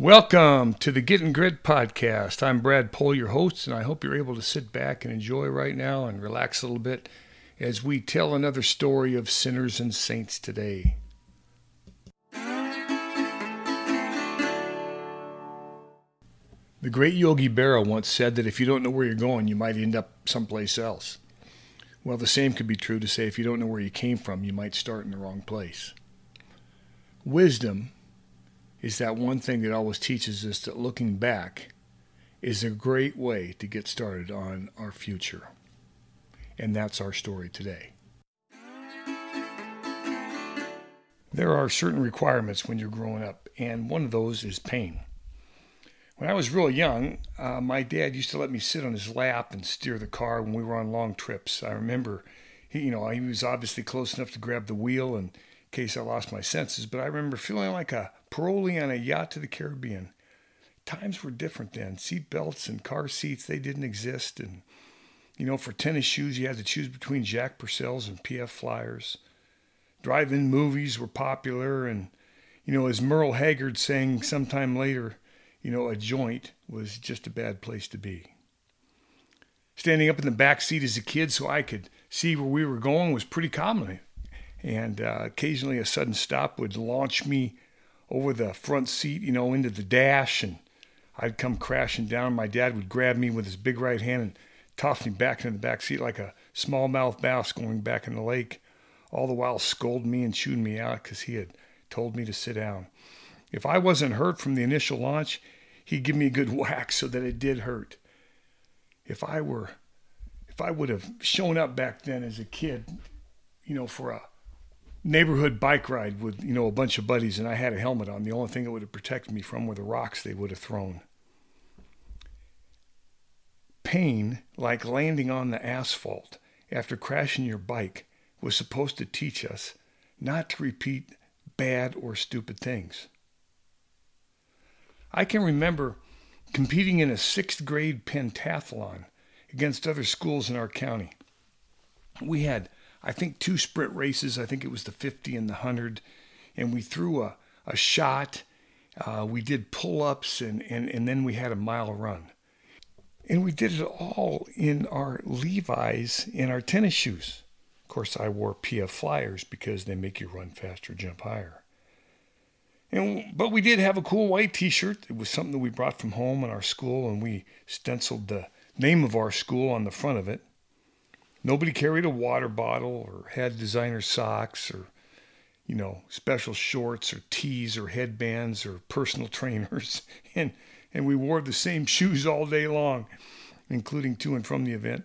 Welcome to the Getting Grit podcast. I'm Brad Pohl, your host, and I hope you're able to sit back and enjoy right now and relax a little bit as we tell another story of sinners and saints today. The great Yogi Berra once said that if you don't know where you're going, you might end up someplace else. Well, the same could be true to say if you don't know where you came from, you might start in the wrong place. Wisdom is that one thing that always teaches us that looking back is a great way to get started on our future. And that's our story today. There are certain requirements when you're growing up, and one of those is pain. When I was real young, uh, my dad used to let me sit on his lap and steer the car when we were on long trips. I remember, he, you know, he was obviously close enough to grab the wheel in case I lost my senses, but I remember feeling like a parolee on a yacht to the Caribbean. Times were different then. Seat belts and car seats, they didn't exist. And, you know, for tennis shoes, you had to choose between Jack Purcells and PF Flyers. Drive in movies were popular. And, you know, as Merle Haggard sang sometime later, you know, a joint was just a bad place to be. Standing up in the back seat as a kid so I could see where we were going was pretty common. And uh, occasionally a sudden stop would launch me over the front seat, you know, into the dash, and I'd come crashing down. My dad would grab me with his big right hand and toss me back into the back seat like a smallmouth bass going back in the lake, all the while scolding me and chewing me out because he had told me to sit down. If I wasn't hurt from the initial launch, he'd give me a good whack so that it did hurt. If I were, if I would have shown up back then as a kid, you know, for a neighborhood bike ride with, you know, a bunch of buddies and I had a helmet on, the only thing that would have protected me from were the rocks they would have thrown. Pain, like landing on the asphalt after crashing your bike, was supposed to teach us not to repeat bad or stupid things. I can remember competing in a sixth grade pentathlon against other schools in our county. We had, I think, two sprint races. I think it was the 50 and the 100. And we threw a, a shot. Uh, we did pull ups, and, and, and then we had a mile run. And we did it all in our Levi's in our tennis shoes. Of course, I wore PF Flyers because they make you run faster, jump higher. And, but we did have a cool white T-shirt. It was something that we brought from home in our school, and we stenciled the name of our school on the front of it. Nobody carried a water bottle or had designer socks or, you know, special shorts or tees or headbands or personal trainers, and and we wore the same shoes all day long, including to and from the event.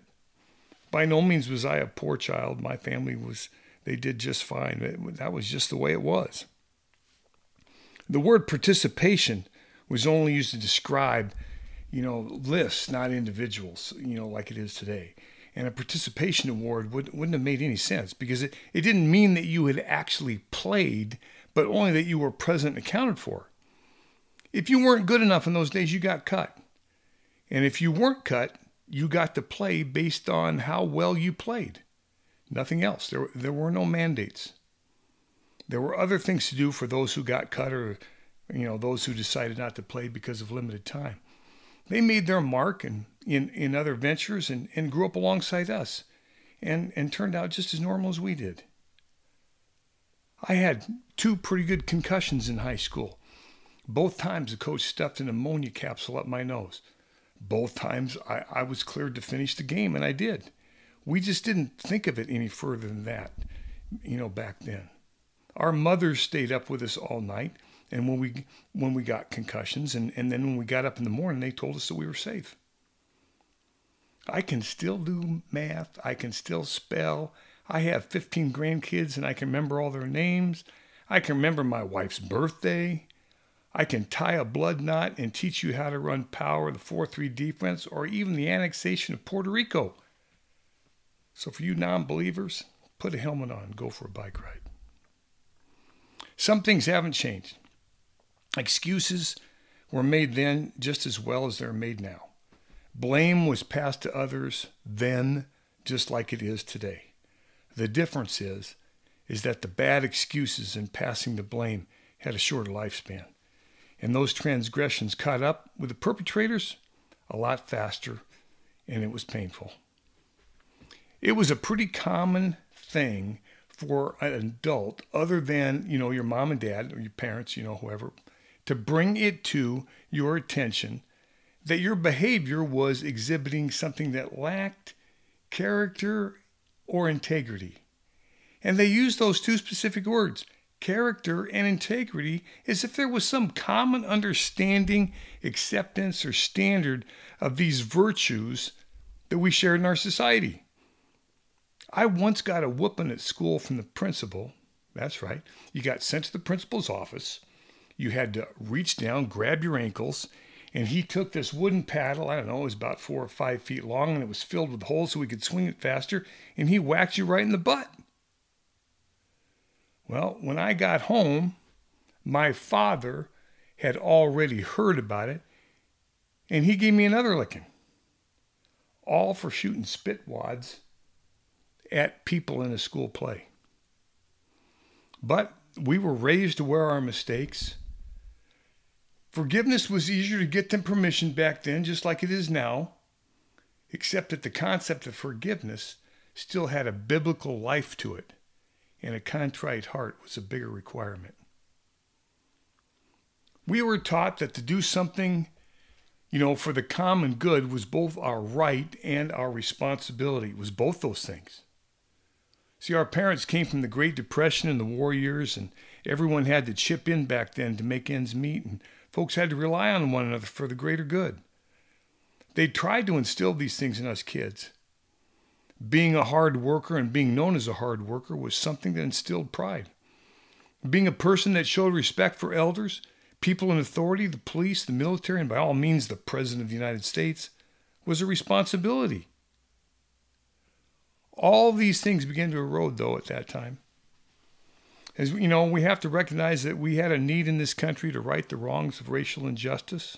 By no means was I a poor child. My family was, they did just fine. That was just the way it was. The word participation was only used to describe, you know, lists, not individuals, you know, like it is today. And a participation award would, wouldn't have made any sense because it, it didn't mean that you had actually played, but only that you were present and accounted for. If you weren't good enough in those days, you got cut. And if you weren't cut, you got to play based on how well you played. Nothing else. There, there were no mandates. There were other things to do for those who got cut or, you know, those who decided not to play because of limited time. They made their mark in, in, in other ventures and, and grew up alongside us and, and turned out just as normal as we did. I had two pretty good concussions in high school. Both times the coach stuffed an ammonia capsule up my nose. Both times I, I was cleared to finish the game, and I did. We just didn't think of it any further than that, you know, back then. Our mothers stayed up with us all night, and when we when we got concussions, and, and then when we got up in the morning, they told us that we were safe. I can still do math. I can still spell. I have 15 grandkids, and I can remember all their names. I can remember my wife's birthday. I can tie a blood knot and teach you how to run power, the 4 3 defense, or even the annexation of Puerto Rico. So, for you non believers, put a helmet on go for a bike ride. Some things haven't changed. Excuses were made then just as well as they're made now. Blame was passed to others then just like it is today. The difference is is that the bad excuses and passing the blame had a shorter lifespan. And those transgressions caught up with the perpetrators a lot faster, and it was painful. It was a pretty common thing for an adult, other than, you know, your mom and dad or your parents, you know, whoever, to bring it to your attention that your behavior was exhibiting something that lacked character or integrity. And they used those two specific words, character and integrity, as if there was some common understanding, acceptance, or standard of these virtues that we shared in our society. I once got a whooping at school from the principal. That's right. You got sent to the principal's office. You had to reach down, grab your ankles, and he took this wooden paddle, I don't know, it was about four or five feet long, and it was filled with holes so he could swing it faster, and he whacked you right in the butt. Well, when I got home, my father had already heard about it, and he gave me another licking. All for shooting spit wads at people in a school play. But we were raised to wear our mistakes Forgiveness was easier to get than permission back then, just like it is now, except that the concept of forgiveness still had a biblical life to it, and a contrite heart was a bigger requirement. We were taught that to do something, you know, for the common good was both our right and our responsibility. It was both those things. See, our parents came from the Great Depression and the war years, and everyone had to chip in back then to make ends meet. And Folks had to rely on one another for the greater good. They tried to instill these things in us kids. Being a hard worker and being known as a hard worker was something that instilled pride. Being a person that showed respect for elders, people in authority, the police, the military, and by all means the President of the United States, was a responsibility. All these things began to erode, though, at that time. As you know, we have to recognize that we had a need in this country to right the wrongs of racial injustice.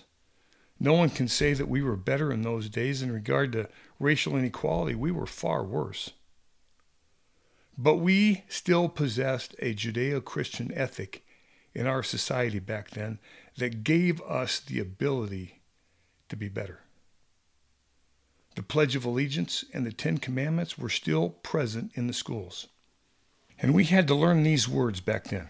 No one can say that we were better in those days in regard to racial inequality. We were far worse. But we still possessed a Judeo Christian ethic in our society back then that gave us the ability to be better. The Pledge of Allegiance and the Ten Commandments were still present in the schools. And we had to learn these words back then.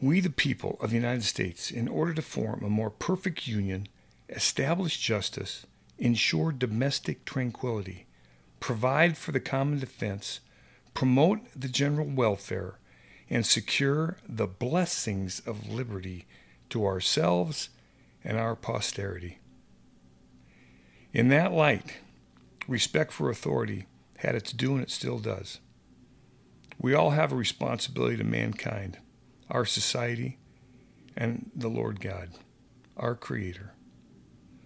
We, the people of the United States, in order to form a more perfect union, establish justice, ensure domestic tranquility, provide for the common defense, promote the general welfare, and secure the blessings of liberty to ourselves and our posterity. In that light, respect for authority had its due and it still does. We all have a responsibility to mankind, our society, and the Lord God, our Creator,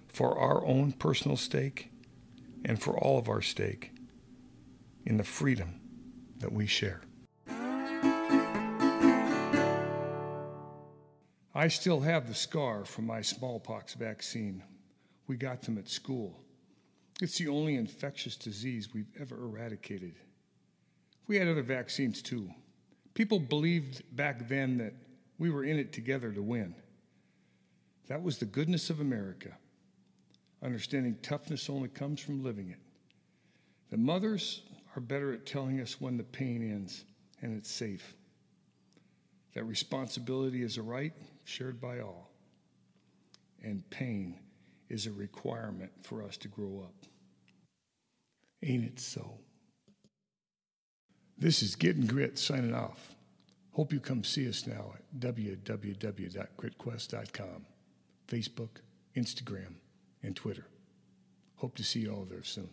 for our own personal stake and for all of our stake in the freedom that we share. I still have the scar from my smallpox vaccine. We got them at school. It's the only infectious disease we've ever eradicated. We had other vaccines too. People believed back then that we were in it together to win. That was the goodness of America. Understanding toughness only comes from living it. The mothers are better at telling us when the pain ends and it's safe. That responsibility is a right shared by all. And pain is a requirement for us to grow up. Ain't it so? This is Getting Grit signing off. Hope you come see us now at www.gritquest.com, Facebook, Instagram, and Twitter. Hope to see you all there soon.